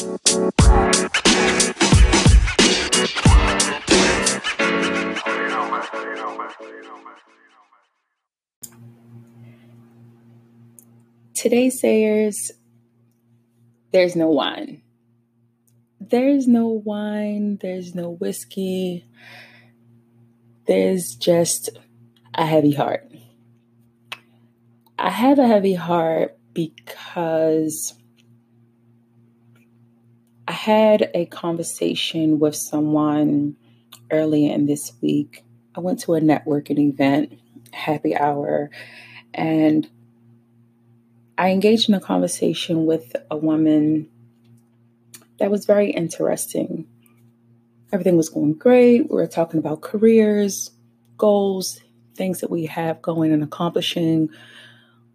Today's sayers, there's no wine. There's no wine, there's no whiskey, there's just a heavy heart. I have a heavy heart because had a conversation with someone earlier in this week. I went to a networking event, happy hour, and I engaged in a conversation with a woman that was very interesting. Everything was going great. We were talking about careers, goals, things that we have going and accomplishing.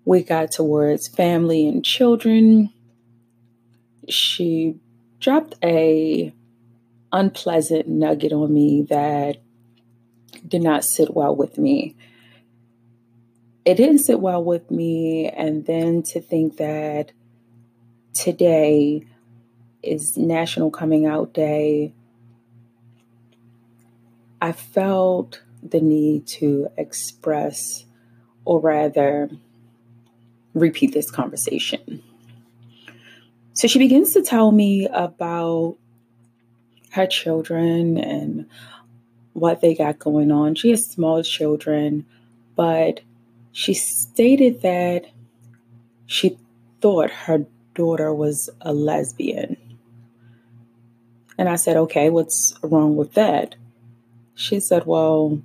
We got towards family and children. She dropped a unpleasant nugget on me that did not sit well with me it didn't sit well with me. And then to think that today is National Coming Out Day, I felt the need to express, or rather, repeat this conversation. So she begins to tell me about her children and what they got going on. She has small children, but she stated that she thought her daughter was a lesbian. And I said, okay, what's wrong with that? She said, well,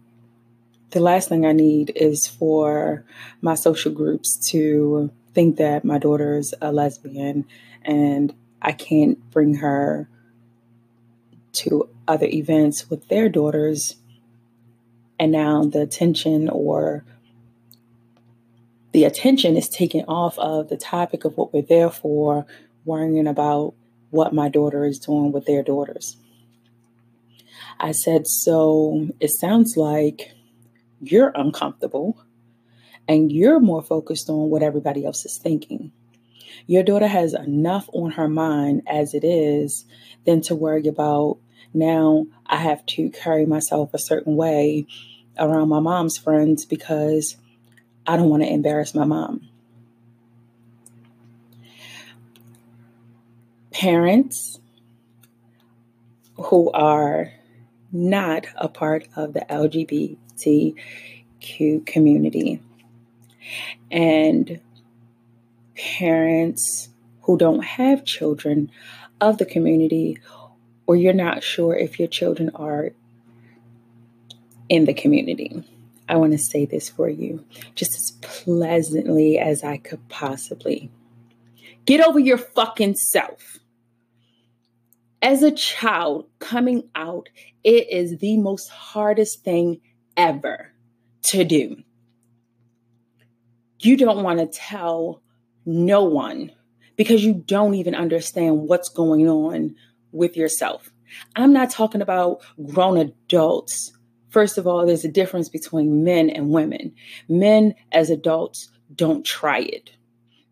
the last thing I need is for my social groups to think that my daughter is a lesbian and I can't bring her to other events with their daughters. And now the attention or the attention is taken off of the topic of what we're there for, worrying about what my daughter is doing with their daughters. I said, So it sounds like you're uncomfortable and you're more focused on what everybody else is thinking. Your daughter has enough on her mind as it is than to worry about now I have to carry myself a certain way around my mom's friends because I don't want to embarrass my mom. Parents who are not a part of the LGBTQ community and parents who don't have children of the community, or you're not sure if your children are in the community. I want to say this for you just as pleasantly as I could possibly. Get over your fucking self. As a child coming out, it is the most hardest thing ever to do. You don't want to tell no one because you don't even understand what's going on with yourself. I'm not talking about grown adults First of all, there's a difference between men and women. Men, as adults, don't try it.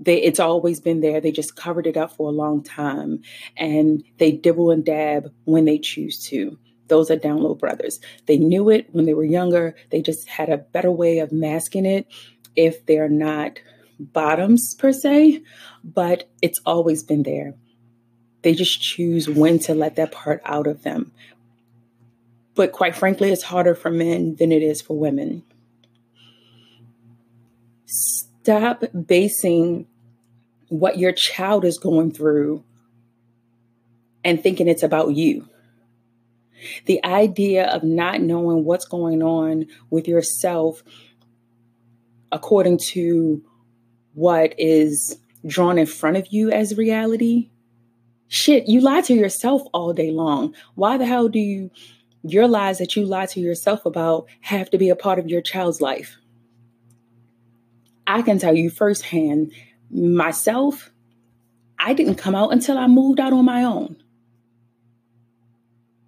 They, it's always been there. They just covered it up for a long time and they dibble and dab when they choose to. Those are down low brothers. They knew it when they were younger. They just had a better way of masking it if they're not bottoms per se, but it's always been there. They just choose when to let that part out of them. But quite frankly, it's harder for men than it is for women. Stop basing what your child is going through and thinking it's about you. The idea of not knowing what's going on with yourself according to what is drawn in front of you as reality. Shit, you lie to yourself all day long. Why the hell do you your lies that you lie to yourself about have to be a part of your child's life. I can tell you firsthand, myself, I didn't come out until I moved out on my own.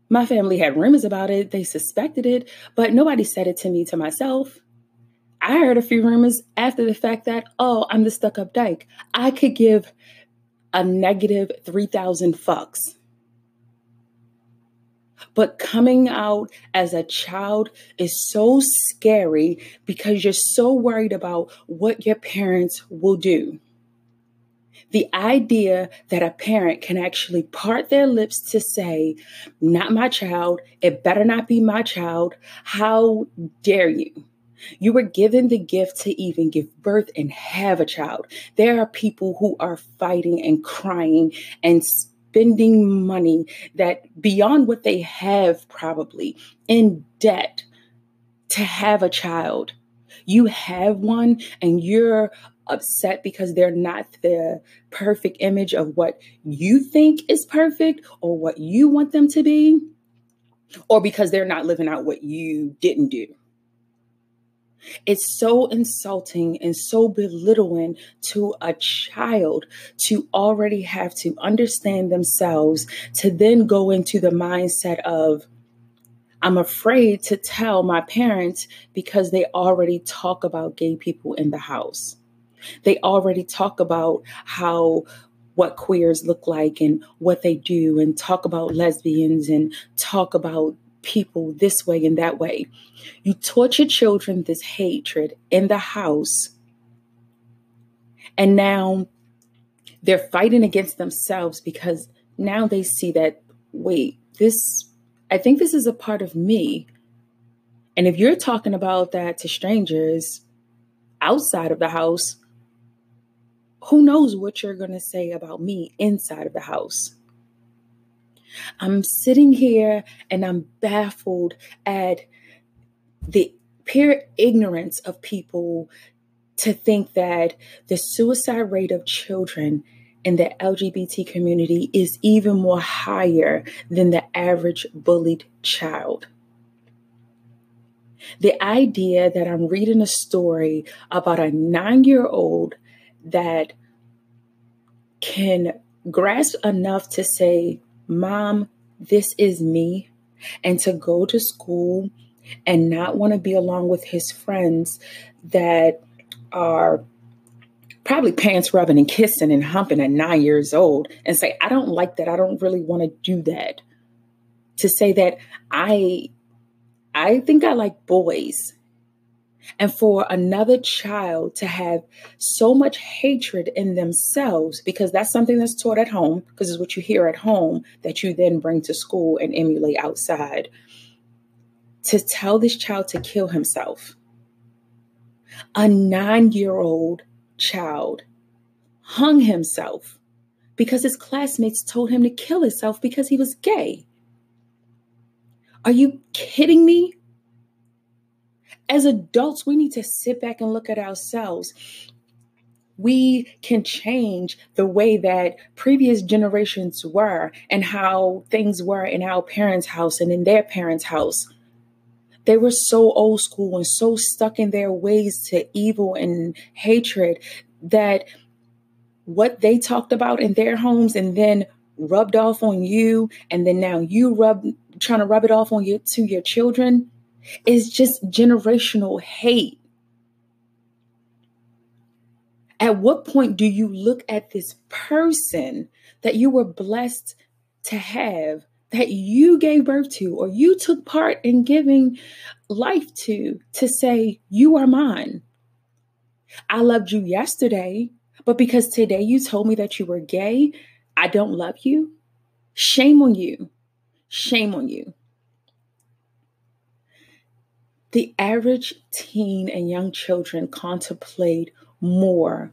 My family had rumors about it, they suspected it, but nobody said it to me to myself. I heard a few rumors after the fact that, oh, I'm the stuck up dyke. I could give a negative 3,000 fucks. But coming out as a child is so scary because you're so worried about what your parents will do. The idea that a parent can actually part their lips to say, Not my child, it better not be my child, how dare you? You were given the gift to even give birth and have a child. There are people who are fighting and crying and spending money that beyond what they have, probably in debt to have a child. You have one and you're upset because they're not the perfect image of what you think is perfect or what you want them to be, or because they're not living out what you didn't do. It's so insulting and so belittling to a child to already have to understand themselves, to then go into the mindset of, I'm afraid to tell my parents because they already talk about gay people in the house. They already talk about how what queers look like and what they do, and talk about lesbians and talk about people this way and that way. You taught your children this hatred in the house, and now they're fighting against themselves because now they see that, wait, this, I think this is a part of me. And if you're talking about that to strangers outside of the house, who knows what you're going to say about me inside of the house? I'm sitting here and I'm baffled at the pure ignorance of people to think that the suicide rate of children in the LGBT community is even more higher than the average bullied child. The idea that I'm reading a story about a nine year old that can grasp enough to say, Mom, this is me, and to go to school and not want to be along with his friends that are probably pants rubbing and kissing and humping at nine years old and say, I don't like that. I don't really want to do that. To say that I I think I like boys and for another child to have so much hatred in themselves, because that's something that's taught at home, because it's what you hear at home that you then bring to school and emulate outside, to tell this child to kill himself. A nine year old child hung himself because his classmates told him to kill himself because he was gay. Are you kidding me? As adults, we need to sit back and look at ourselves. We can change the way that previous generations were and how things were in our parents' house and in their parents' house. They were so old school and so stuck in their ways to evil and hatred that what they talked about in their homes and then rubbed off on you and then now you rub trying to rub it off on you to your children is just generational hate. At what point do you look at this person that you were blessed to have, that you gave birth to, or you took part in giving life to, to say, You are mine? I loved you yesterday, but because today you told me that you were gay, I don't love you? Shame on you. Shame on you. The average teen and young children contemplate more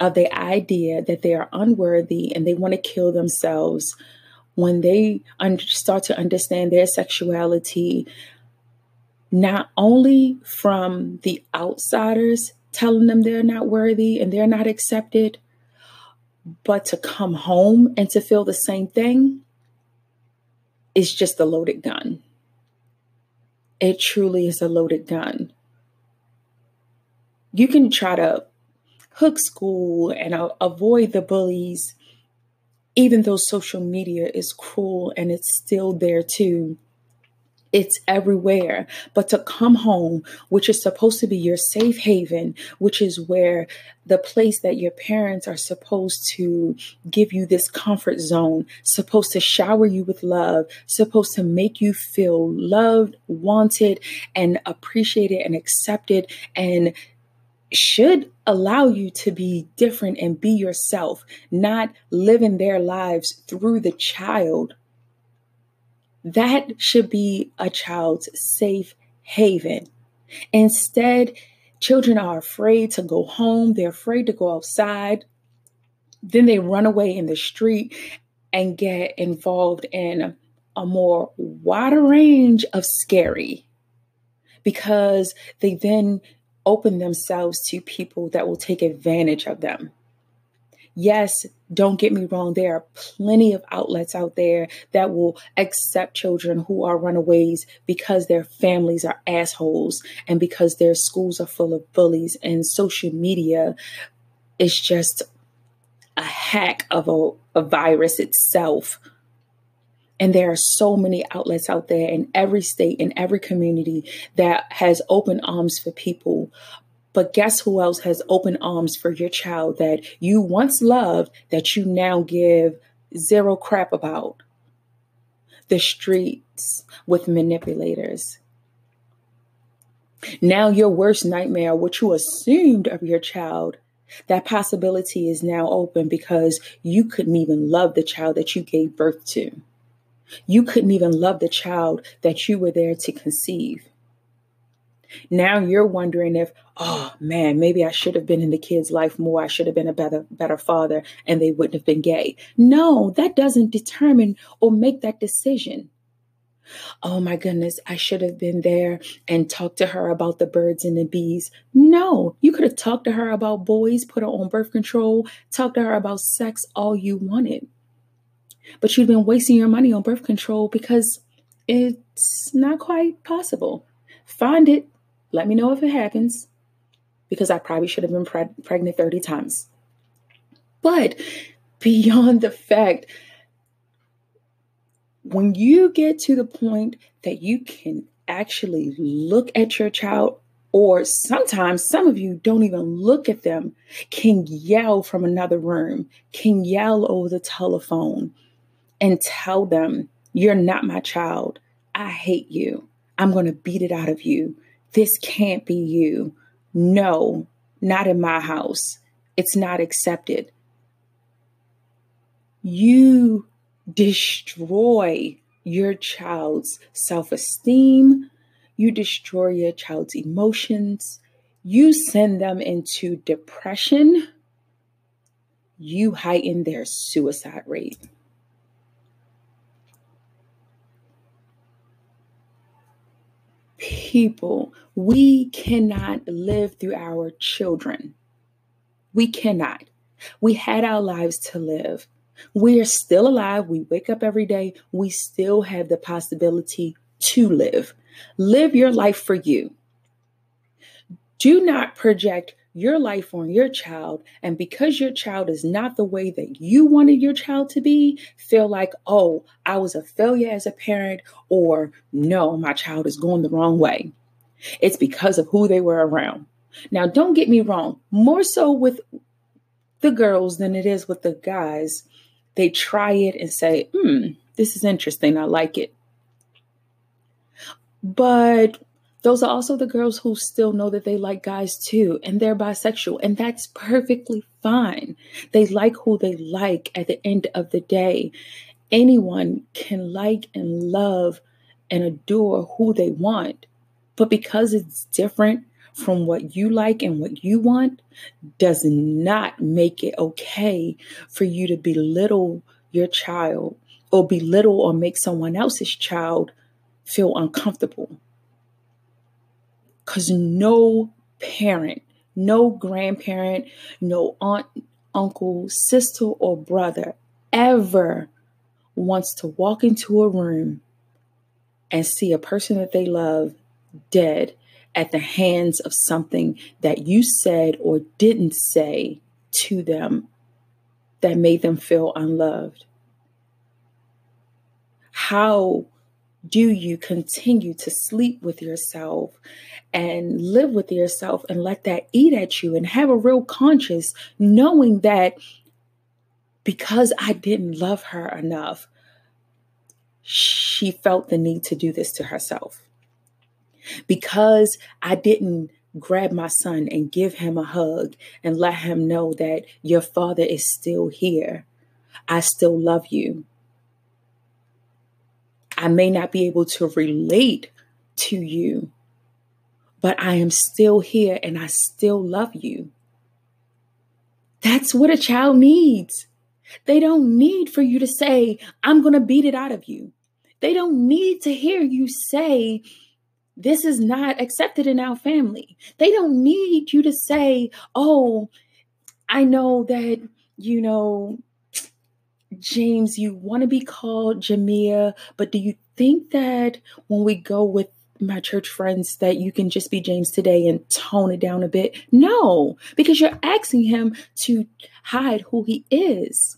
of the idea that they are unworthy and they want to kill themselves when they un- start to understand their sexuality, not only from the outsiders telling them they're not worthy and they're not accepted, but to come home and to feel the same thing is just a loaded gun it truly is a loaded gun. You can try to hook school and uh, avoid the bullies, even though social media is cruel and it's still there too. It's everywhere. But to come home, which is supposed to be your safe haven, which is where the place that your parents are supposed to give you this comfort zone, supposed to shower you with love, supposed to make you feel loved, wanted, and appreciated and accepted, and should allow you to be different and be yourself, not living their lives through the child that should be a child's safe haven. Instead, children are afraid to go home, they're afraid to go outside. Then they run away in the street and get involved in a more wider range of scary because they then open themselves to people that will take advantage of them. Yes, don't get me wrong, there are plenty of outlets out there that will accept children who are runaways because their families are assholes and because their schools are full of bullies and social media is just a hack of a, a virus itself. And there are so many outlets out there in every state, in every community that has open arms for people. But guess who else has open arms for your child that you once loved that you now give zero crap about? The streets with manipulators. Now, your worst nightmare, what you assumed of your child, that possibility is now open because you couldn't even love the child that you gave birth to. You couldn't even love the child that you were there to conceive. Now you're wondering if, oh man, maybe I should have been in the kid's life more. I should have been a better, better father and they wouldn't have been gay. No, that doesn't determine or make that decision. Oh my goodness, I should have been there and talked to her about the birds and the bees. No, you could have talked to her about boys, put her on birth control, talked to her about sex all you wanted. But you've been wasting your money on birth control because it's not quite possible. Find it, let me know if it happens because I probably should have been pre- pregnant 30 times. But beyond the fact, when you get to the point that you can actually look at your child, or sometimes some of you don't even look at them, can yell from another room, can yell over the telephone and tell them, You're not my child. I hate you. I'm going to beat it out of you. This can't be you. No, not in my house. It's not accepted. You destroy your child's self esteem. You destroy your child's emotions. You send them into depression. You heighten their suicide rate. People, we cannot live through our children. We cannot. We had our lives to live. We are still alive. We wake up every day. We still have the possibility to live. Live your life for you. Do not project your life on your child. And because your child is not the way that you wanted your child to be, feel like, oh, I was a failure as a parent, or no, my child is going the wrong way. It's because of who they were around. Now, don't get me wrong, more so with the girls than it is with the guys. They try it and say, hmm, this is interesting. I like it. But those are also the girls who still know that they like guys too, and they're bisexual, and that's perfectly fine. They like who they like at the end of the day. Anyone can like and love and adore who they want, but because it's different from what you like and what you want, does not make it okay for you to belittle your child or belittle or make someone else's child feel uncomfortable. Because no parent, no grandparent, no aunt, uncle, sister, or brother ever wants to walk into a room and see a person that they love dead at the hands of something that you said or didn't say to them that made them feel unloved. How do you continue to sleep with yourself and live with yourself and let that eat at you and have a real conscience, knowing that because I didn't love her enough, she felt the need to do this to herself. Because I didn't grab my son and give him a hug and let him know that your father is still here. I still love you. I may not be able to relate to you, but I am still here and I still love you. That's what a child needs. They don't need for you to say, I'm going to beat it out of you. They don't need to hear you say, This is not accepted in our family. They don't need you to say, Oh, I know that, you know, James, you want to be called Jamia, but do you think that when we go with my church friends that you can just be James today and tone it down a bit? No, because you're asking him to hide who he is.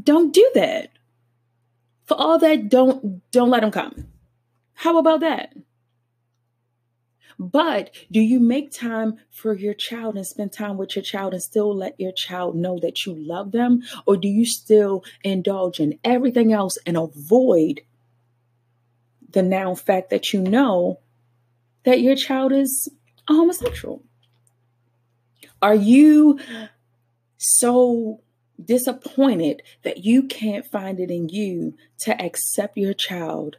Don't do that. For all that, don't don't let him come. How about that? But do you make time for your child and spend time with your child and still let your child know that you love them? Or do you still indulge in everything else and avoid the now fact that you know that your child is a homosexual? Are you so disappointed that you can't find it in you to accept your child,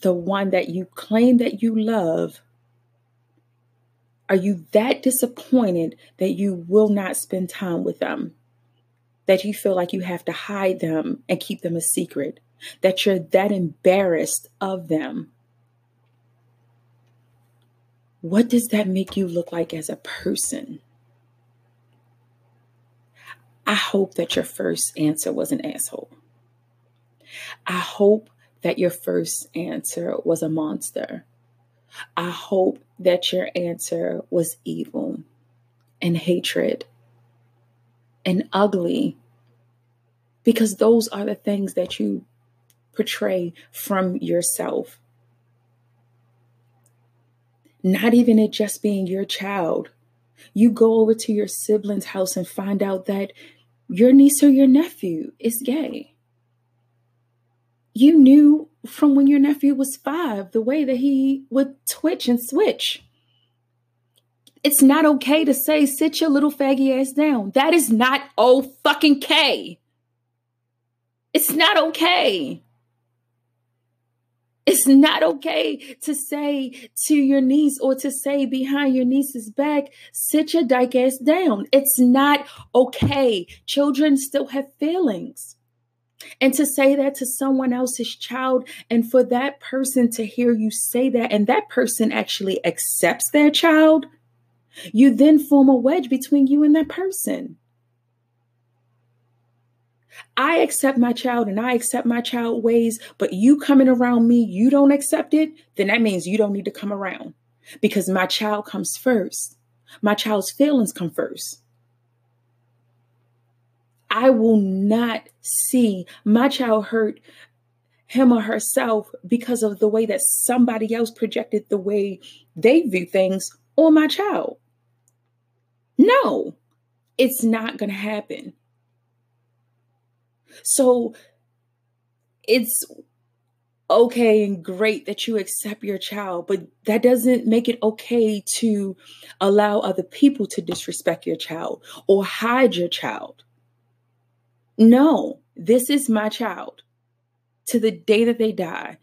the one that you claim that you love? Are you that disappointed that you will not spend time with them? That you feel like you have to hide them and keep them a secret? That you're that embarrassed of them? What does that make you look like as a person? I hope that your first answer was an asshole. I hope that your first answer was a monster. I hope that your answer was evil and hatred and ugly because those are the things that you portray from yourself. Not even it just being your child. You go over to your sibling's house and find out that your niece or your nephew is gay. You knew from when your nephew was five the way that he would twitch and switch. It's not okay to say, sit your little faggy ass down. That is not oh fucking K. It's not okay. It's not okay to say to your niece or to say behind your niece's back, sit your dyke ass down. It's not okay. Children still have feelings. And to say that to someone else's child, and for that person to hear you say that, and that person actually accepts their child, you then form a wedge between you and that person. I accept my child and I accept my child ways, but you coming around me, you don't accept it, then that means you don't need to come around because my child comes first. My child's feelings come first. I will not see my child hurt him or herself because of the way that somebody else projected the way they view things on my child. No, it's not going to happen. So it's okay and great that you accept your child, but that doesn't make it okay to allow other people to disrespect your child or hide your child. No, this is my child to the day that they die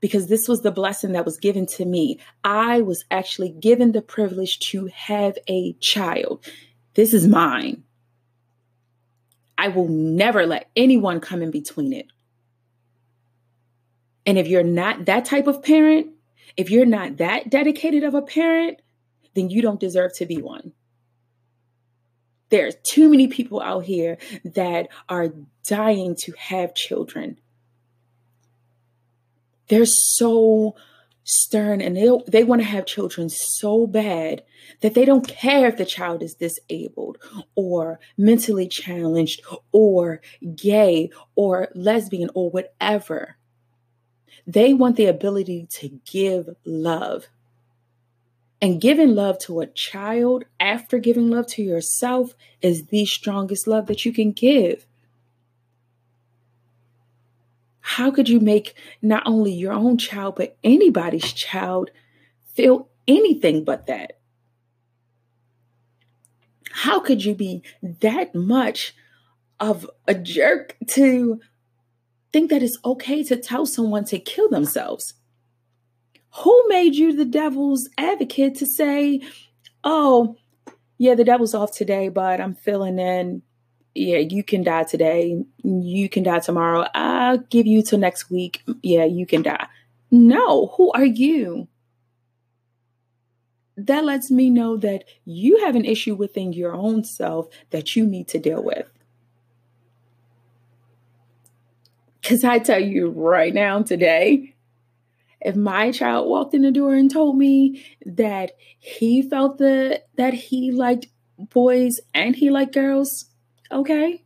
because this was the blessing that was given to me. I was actually given the privilege to have a child. This is mine. I will never let anyone come in between it. And if you're not that type of parent, if you're not that dedicated of a parent, then you don't deserve to be one. There's too many people out here that are dying to have children. They're so stern and they they want to have children so bad that they don't care if the child is disabled or mentally challenged or gay or lesbian or whatever. They want the ability to give love. And giving love to a child after giving love to yourself is the strongest love that you can give. How could you make not only your own child, but anybody's child feel anything but that? How could you be that much of a jerk to think that it's okay to tell someone to kill themselves? Who made you the devil's advocate to say, oh, yeah, the devil's off today, but I'm feeling in. Yeah, you can die today. You can die tomorrow. I'll give you till next week. Yeah, you can die. No, who are you? That lets me know that you have an issue within your own self that you need to deal with. Because I tell you right now, today, if my child walked in the door and told me that he felt the that he liked boys and he liked girls, okay?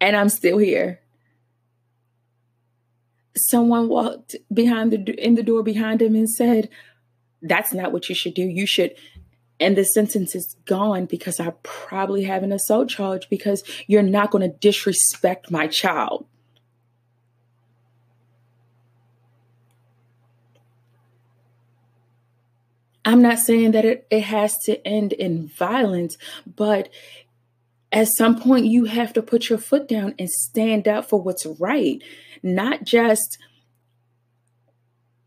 And I'm still here. Someone walked behind the in the door behind him and said, "That's not what you should do. You should and the sentence is gone because I probably have an assault charge because you're not going to disrespect my child. I'm not saying that it, it has to end in violence, but at some point you have to put your foot down and stand up for what's right, not just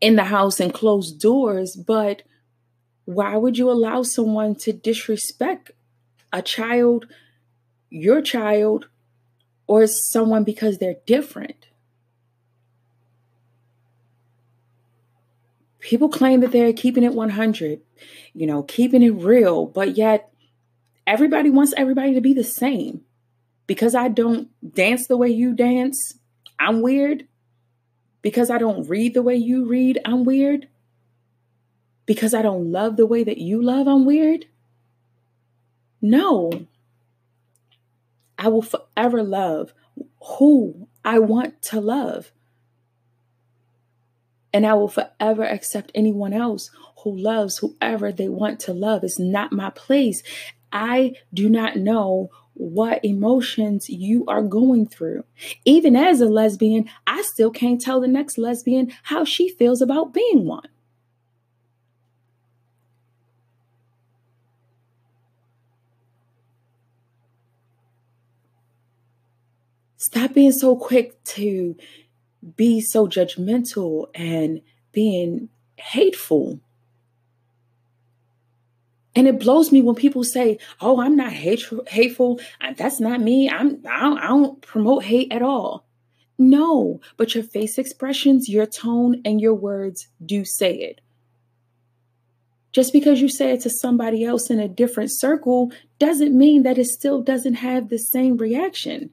in the house and closed doors, but why would you allow someone to disrespect a child, your child, or someone because they're different? People claim that they're keeping it 100, you know, keeping it real, but yet everybody wants everybody to be the same. Because I don't dance the way you dance, I'm weird. Because I don't read the way you read, I'm weird. Because I don't love the way that you love, I'm weird. No. I will forever love who I want to love. And I will forever accept anyone else who loves whoever they want to love. It's not my place. I do not know what emotions you are going through. Even as a lesbian, I still can't tell the next lesbian how she feels about being one. Stop being so quick to be so judgmental and being hateful. And it blows me when people say, "Oh, I'm not hateful. Hateful. That's not me. I'm. I don't, I don't promote hate at all." No, but your face expressions, your tone, and your words do say it. Just because you say it to somebody else in a different circle doesn't mean that it still doesn't have the same reaction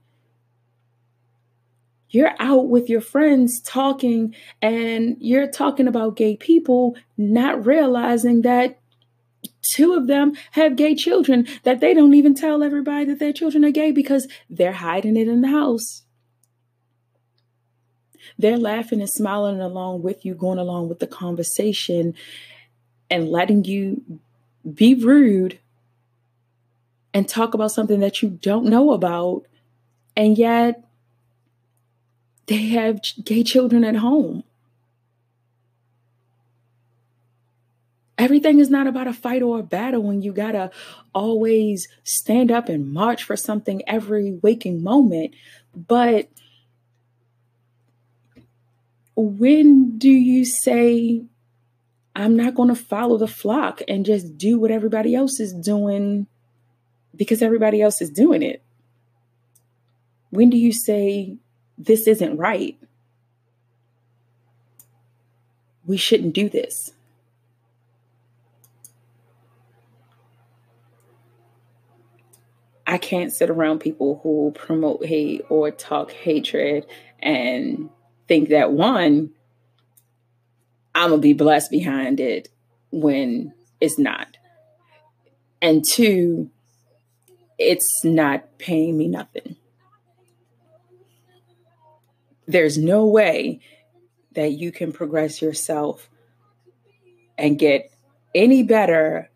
you're out with your friends talking and you're talking about gay people, not realizing that two of them have gay children that they don't even tell everybody that their children are gay because they're hiding it in the house. They're laughing and smiling along with you, going along with the conversation and letting you be rude and talk about something that you don't know about. And yet, they have gay children at home. Everything is not about a fight or a battle when you gotta always stand up and march for something every waking moment. But when do you say, I'm not gonna follow the flock and just do what everybody else is doing because everybody else is doing it? When do you say, this isn't right. We shouldn't do this. I can't sit around people who promote hate or talk hatred and think that one, I'm to be blessed behind it when it's not. And two, it's not paying me nothing. There's no way that you can progress yourself and get any better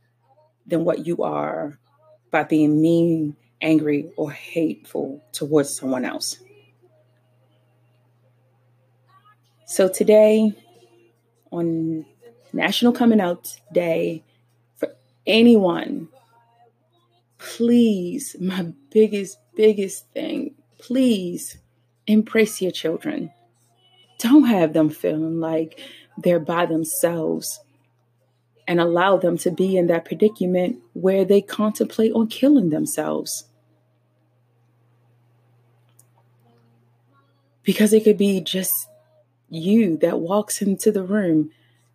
than what you are by being mean, angry, or hateful towards someone else. So today, on National Coming Out Day, for anyone, please, my biggest, biggest thing, please embrace your children. Don't have them feeling like they're by themselves and allow them to be in that predicament where they contemplate on killing themselves. Because it could be just you that walks into the room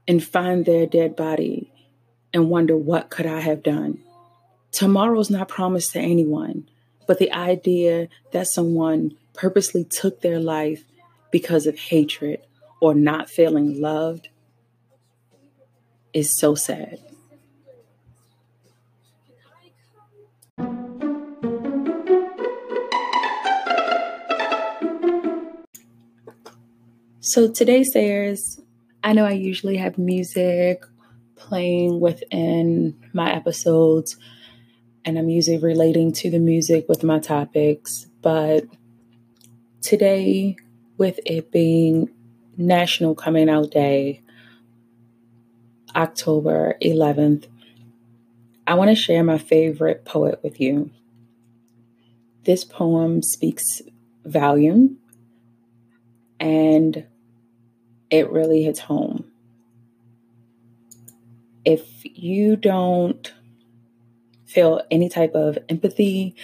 and find their dead body and wonder what could I have done? Tomorrow's not promised to anyone, but the idea that someone purposely took their life because of hatred or not feeling loved is so sad. So today, Sayers, I know I usually have music playing within my episodes, and I'm usually relating to the music with my topics, but today, with it being National Coming Out Day, October 11th, I want to share my favorite poet with you. This poem speaks volume and it really hits home. If you don't feel any type of empathy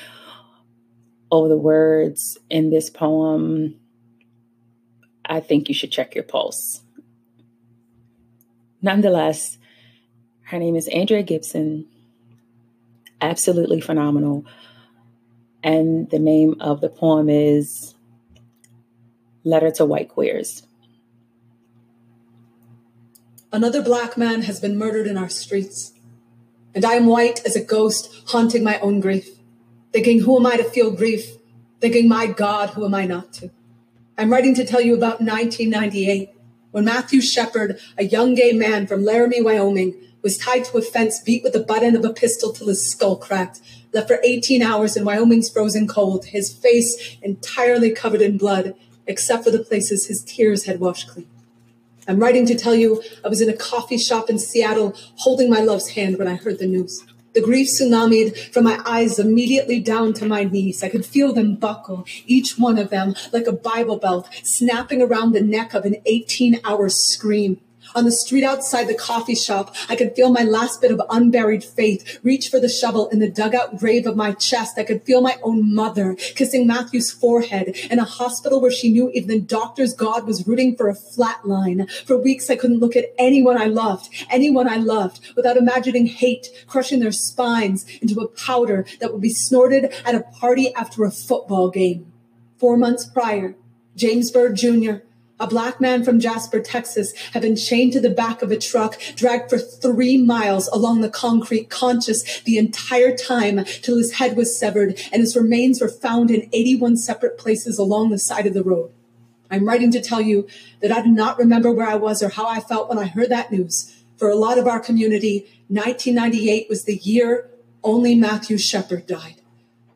over the words in this poem, I think you should check your pulse. Nonetheless, her name is Andrea Gibson. Absolutely phenomenal. And the name of the poem is Letter to White Queers. Another black man has been murdered in our streets. And I am white as a ghost haunting my own grief, thinking, who am I to feel grief? Thinking, my God, who am I not to? I'm writing to tell you about 1998 when Matthew Shepard, a young gay man from Laramie, Wyoming, was tied to a fence, beat with the butt end of a pistol till his skull cracked, left for 18 hours in Wyoming's frozen cold, his face entirely covered in blood, except for the places his tears had washed clean. I'm writing to tell you I was in a coffee shop in Seattle holding my love's hand when I heard the news. The grief tsunamied from my eyes immediately down to my knees. I could feel them buckle, each one of them like a Bible belt, snapping around the neck of an 18 hour scream. On the street outside the coffee shop, I could feel my last bit of unburied faith reach for the shovel in the dugout grave of my chest. I could feel my own mother kissing Matthew's forehead in a hospital where she knew even the doctor's God was rooting for a flat line. For weeks, I couldn't look at anyone I loved, anyone I loved, without imagining hate crushing their spines into a powder that would be snorted at a party after a football game. Four months prior, James Byrd Jr., a black man from Jasper, Texas, had been chained to the back of a truck, dragged for three miles along the concrete, conscious the entire time till his head was severed and his remains were found in 81 separate places along the side of the road. I'm writing to tell you that I do not remember where I was or how I felt when I heard that news. For a lot of our community, 1998 was the year only Matthew Shepard died.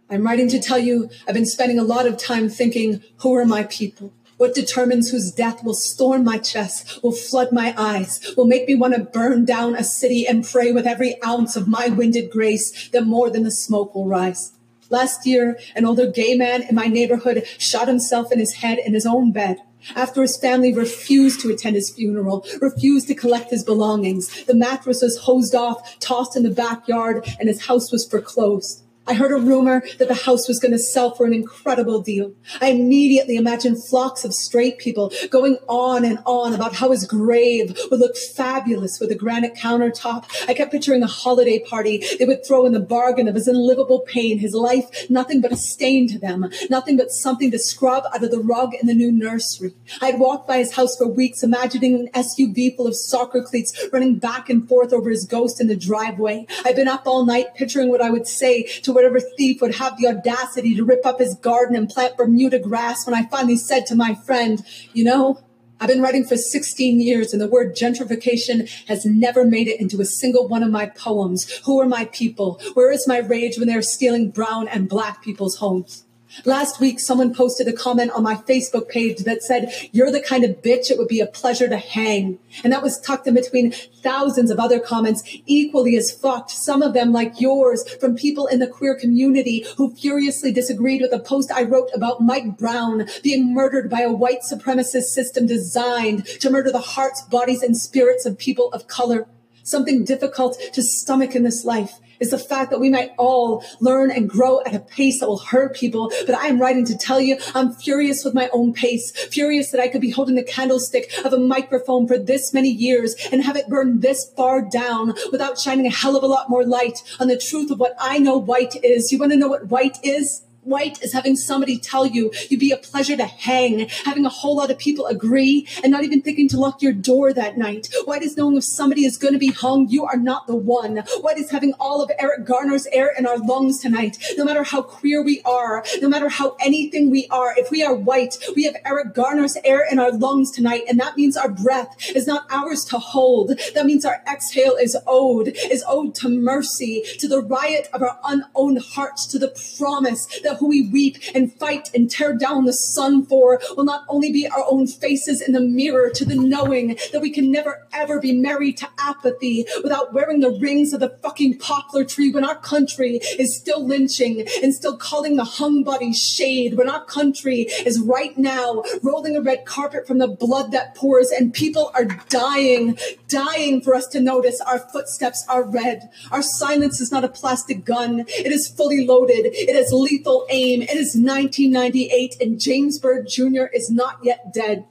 I'm writing to tell you I've been spending a lot of time thinking, who are my people? What determines whose death will storm my chest, will flood my eyes, will make me want to burn down a city and pray with every ounce of my winded grace that more than the smoke will rise. Last year, an older gay man in my neighborhood shot himself in his head in his own bed. After his family refused to attend his funeral, refused to collect his belongings, the mattress was hosed off, tossed in the backyard, and his house was foreclosed. I heard a rumor that the house was going to sell for an incredible deal. I immediately imagined flocks of straight people going on and on about how his grave would look fabulous with a granite countertop. I kept picturing a holiday party they would throw in the bargain of his unlivable pain, his life nothing but a stain to them, nothing but something to scrub out of the rug in the new nursery. I had walked by his house for weeks, imagining an SUV full of soccer cleats running back and forth over his ghost in the driveway. I'd been up all night picturing what I would say to whatever thief would have the audacity to rip up his garden and plant Bermuda grass when I finally said to my friend, you know, I've been writing for 16 years and the word gentrification has never made it into a single one of my poems. Who are my people? Where is my rage when they're stealing brown and black people's homes? Last week, someone posted a comment on my Facebook page that said, you're the kind of bitch it would be a pleasure to hang. And that was tucked in between thousands of other comments equally as fucked. Some of them like yours from people in the queer community who furiously disagreed with a post I wrote about Mike Brown being murdered by a white supremacist system designed to murder the hearts, bodies, and spirits of people of color. Something difficult to stomach in this life is the fact that we might all learn and grow at a pace that will hurt people. But I am writing to tell you I'm furious with my own pace, furious that I could be holding the candlestick of a microphone for this many years and have it burn this far down without shining a hell of a lot more light on the truth of what I know white is. You want to know what white is? White is having somebody tell you you'd be a pleasure to hang, having a whole lot of people agree and not even thinking to lock your door that night. White is knowing if somebody is going to be hung, you are not the one. White is having all of Eric Garner's air in our lungs tonight. No matter how queer we are, no matter how anything we are, if we are white, we have Eric Garner's air in our lungs tonight. And that means our breath is not ours to hold. That means our exhale is owed, is owed to mercy, to the riot of our unowned hearts, to the promise that who we weep and fight and tear down the sun for will not only be our own faces in the mirror to the knowing that we can never ever be married to apathy without wearing the rings of the fucking poplar tree when our country is still lynching and still calling the hung bodies shade when our country is right now rolling a red carpet from the blood that pours and people are dying, dying for us to notice our footsteps are red. Our silence is not a plastic gun. It is fully loaded. It is lethal aim. It is 1998 and James Byrd Jr. is not yet dead.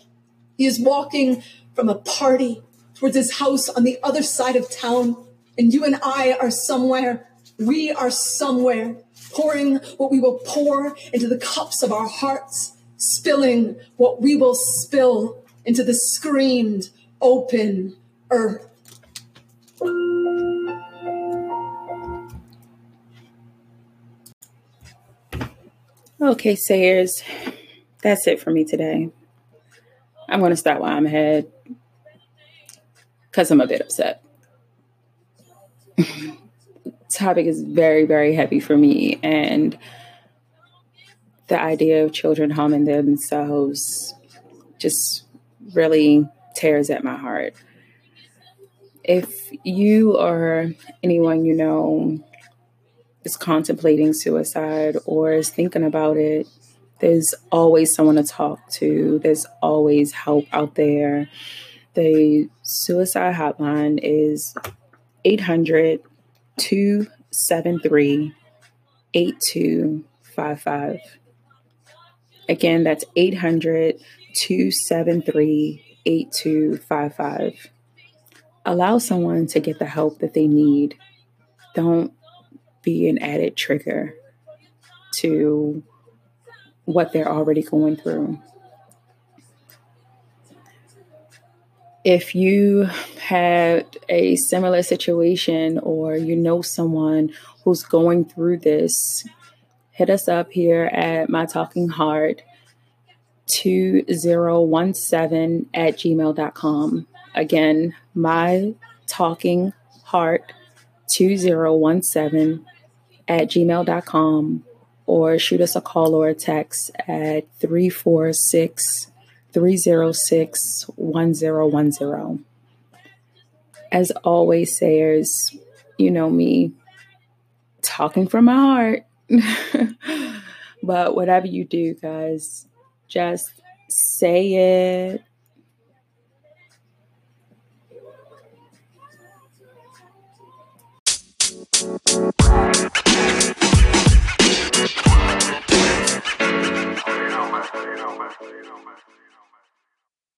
He is walking from a party towards his house on the other side of town. And you and I are somewhere. We are somewhere pouring what we will pour into the cups of our hearts, spilling what we will spill into the screamed open earth. Okay, sayers, that's it for me today. I'm going to stop while I'm ahead because I'm a bit upset. Topic is very, very heavy for me, and the idea of children harming themselves just really tears at my heart. If you or anyone you know is contemplating suicide or is thinking about it, there's always someone to talk to. There's always help out there. The suicide hotline is 800 273 8255. Again, that's 800 273 8255. Allow someone to get the help that they need. Don't be an added trigger to what they're already going through. If you had a similar situation or you know someone who's going through this, hit us up here at My Talking Heart 2017 at gmail.com. Again, My Talking Heart 2017 at gmail.com or shoot us a call or a text at 346 306 1010. As always, sayers, you know me, talking from my heart. but whatever you do, guys, just say it. you know, man.